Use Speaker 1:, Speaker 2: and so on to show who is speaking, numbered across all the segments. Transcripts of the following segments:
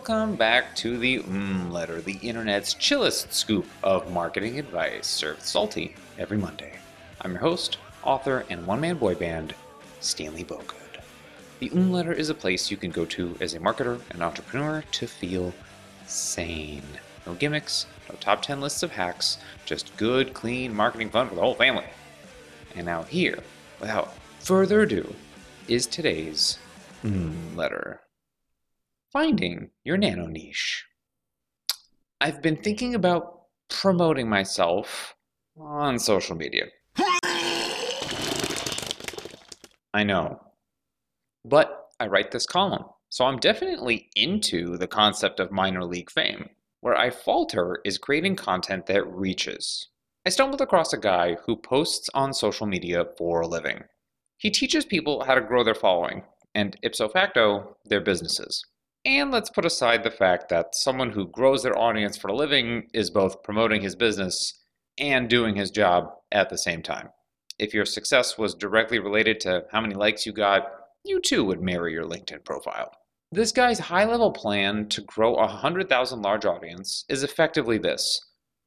Speaker 1: Welcome back to the Mmm Letter, the internet's chillest scoop of marketing advice, served salty every Monday. I'm your host, author, and one man boy band, Stanley Bowgood. The Mmm Letter is a place you can go to as a marketer and entrepreneur to feel sane. No gimmicks, no top 10 lists of hacks, just good, clean marketing fun for the whole family. And now, here, without further ado, is today's Mmm Letter. Finding your nano niche. I've been thinking about promoting myself on social media. I know. But I write this column, so I'm definitely into the concept of minor league fame. Where I falter is creating content that reaches. I stumbled across a guy who posts on social media for a living. He teaches people how to grow their following, and ipso facto, their businesses. And let's put aside the fact that someone who grows their audience for a living is both promoting his business and doing his job at the same time. If your success was directly related to how many likes you got, you too would marry your LinkedIn profile. This guy's high level plan to grow a 100,000 large audience is effectively this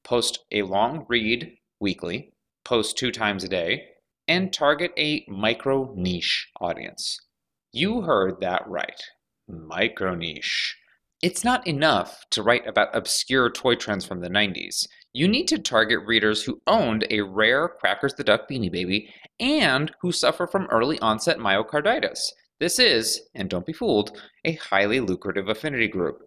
Speaker 1: post a long read weekly, post two times a day, and target a micro niche audience. You heard that right micro niche. It's not enough to write about obscure toy trends from the 90s. You need to target readers who owned a rare Quackers the Duck Beanie Baby and who suffer from early onset myocarditis. This is, and don't be fooled, a highly lucrative affinity group.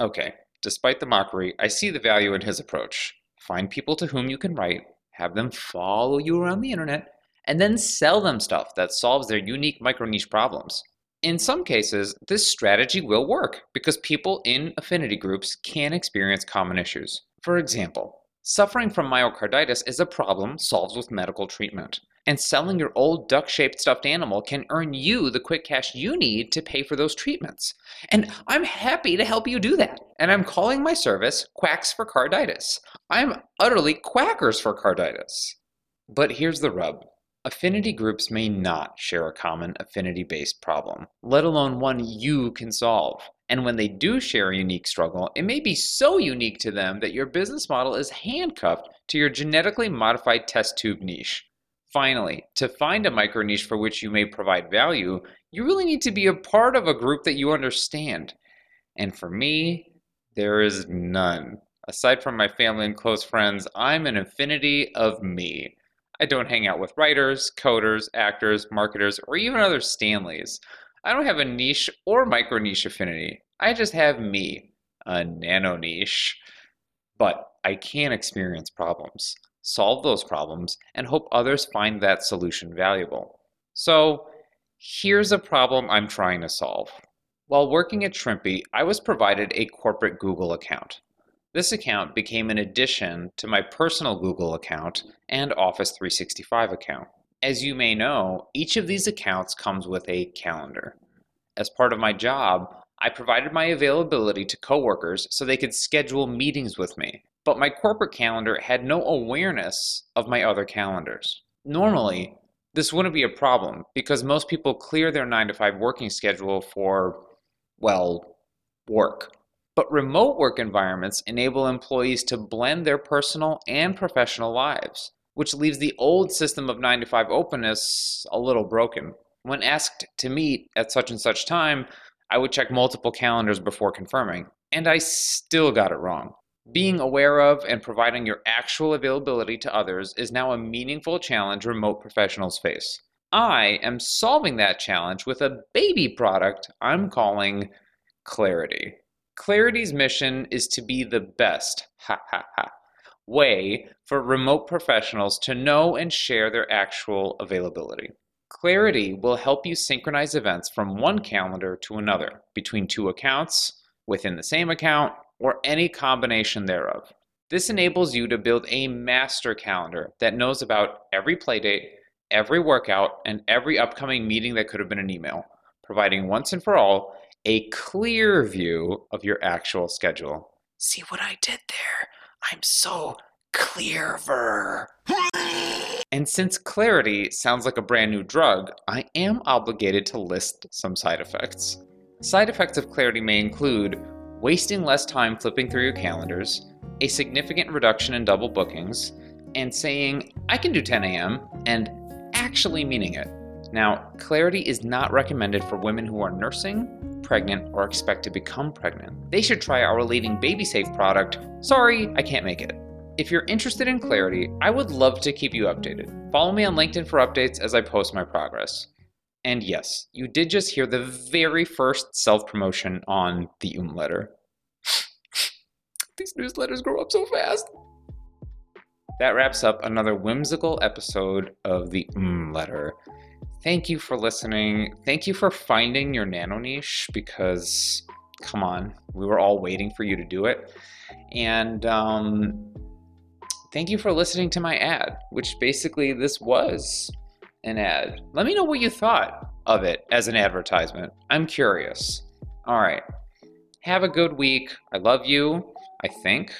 Speaker 1: Okay, despite the mockery, I see the value in his approach. Find people to whom you can write, have them follow you around the internet, and then sell them stuff that solves their unique micro niche problems. In some cases, this strategy will work because people in affinity groups can experience common issues. For example, suffering from myocarditis is a problem solved with medical treatment. And selling your old duck shaped stuffed animal can earn you the quick cash you need to pay for those treatments. And I'm happy to help you do that. And I'm calling my service Quacks for Carditis. I'm utterly quackers for carditis. But here's the rub Affinity groups may not share a common affinity based problem, let alone one you can solve. And when they do share a unique struggle, it may be so unique to them that your business model is handcuffed to your genetically modified test tube niche. Finally, to find a micro niche for which you may provide value, you really need to be a part of a group that you understand. And for me, there is none. Aside from my family and close friends, I'm an affinity of me. I don't hang out with writers, coders, actors, marketers, or even other Stanleys. I don't have a niche or micro niche affinity. I just have me, a nano niche. But I can experience problems, solve those problems, and hope others find that solution valuable. So, here's a problem I'm trying to solve. While working at Shrimpy, I was provided a corporate Google account. This account became an addition to my personal Google account and Office 365 account. As you may know, each of these accounts comes with a calendar. As part of my job, I provided my availability to coworkers so they could schedule meetings with me, but my corporate calendar had no awareness of my other calendars. Normally, this wouldn't be a problem because most people clear their 9 to 5 working schedule for, well, work. But remote work environments enable employees to blend their personal and professional lives, which leaves the old system of 9 to 5 openness a little broken. When asked to meet at such and such time, I would check multiple calendars before confirming, and I still got it wrong. Being aware of and providing your actual availability to others is now a meaningful challenge remote professionals face. I am solving that challenge with a baby product I'm calling Clarity. Clarity's mission is to be the best, way for remote professionals to know and share their actual availability. Clarity will help you synchronize events from one calendar to another, between two accounts, within the same account, or any combination thereof. This enables you to build a master calendar that knows about every playdate, every workout, and every upcoming meeting that could have been an email, providing once and for all a clear view of your actual schedule. See what I did there? I'm so clearer. and since clarity sounds like a brand new drug, I am obligated to list some side effects. Side effects of clarity may include wasting less time flipping through your calendars, a significant reduction in double bookings, and saying, I can do 10 a.m., and actually meaning it. Now, clarity is not recommended for women who are nursing, pregnant, or expect to become pregnant. They should try our leading Baby Safe product. Sorry, I can't make it. If you're interested in clarity, I would love to keep you updated. Follow me on LinkedIn for updates as I post my progress. And yes, you did just hear the very first self promotion on the Um letter. These newsletters grow up so fast. That wraps up another whimsical episode of the Um letter. Thank you for listening. Thank you for finding your nano niche because, come on, we were all waiting for you to do it. And um, thank you for listening to my ad, which basically this was an ad. Let me know what you thought of it as an advertisement. I'm curious. All right. Have a good week. I love you, I think.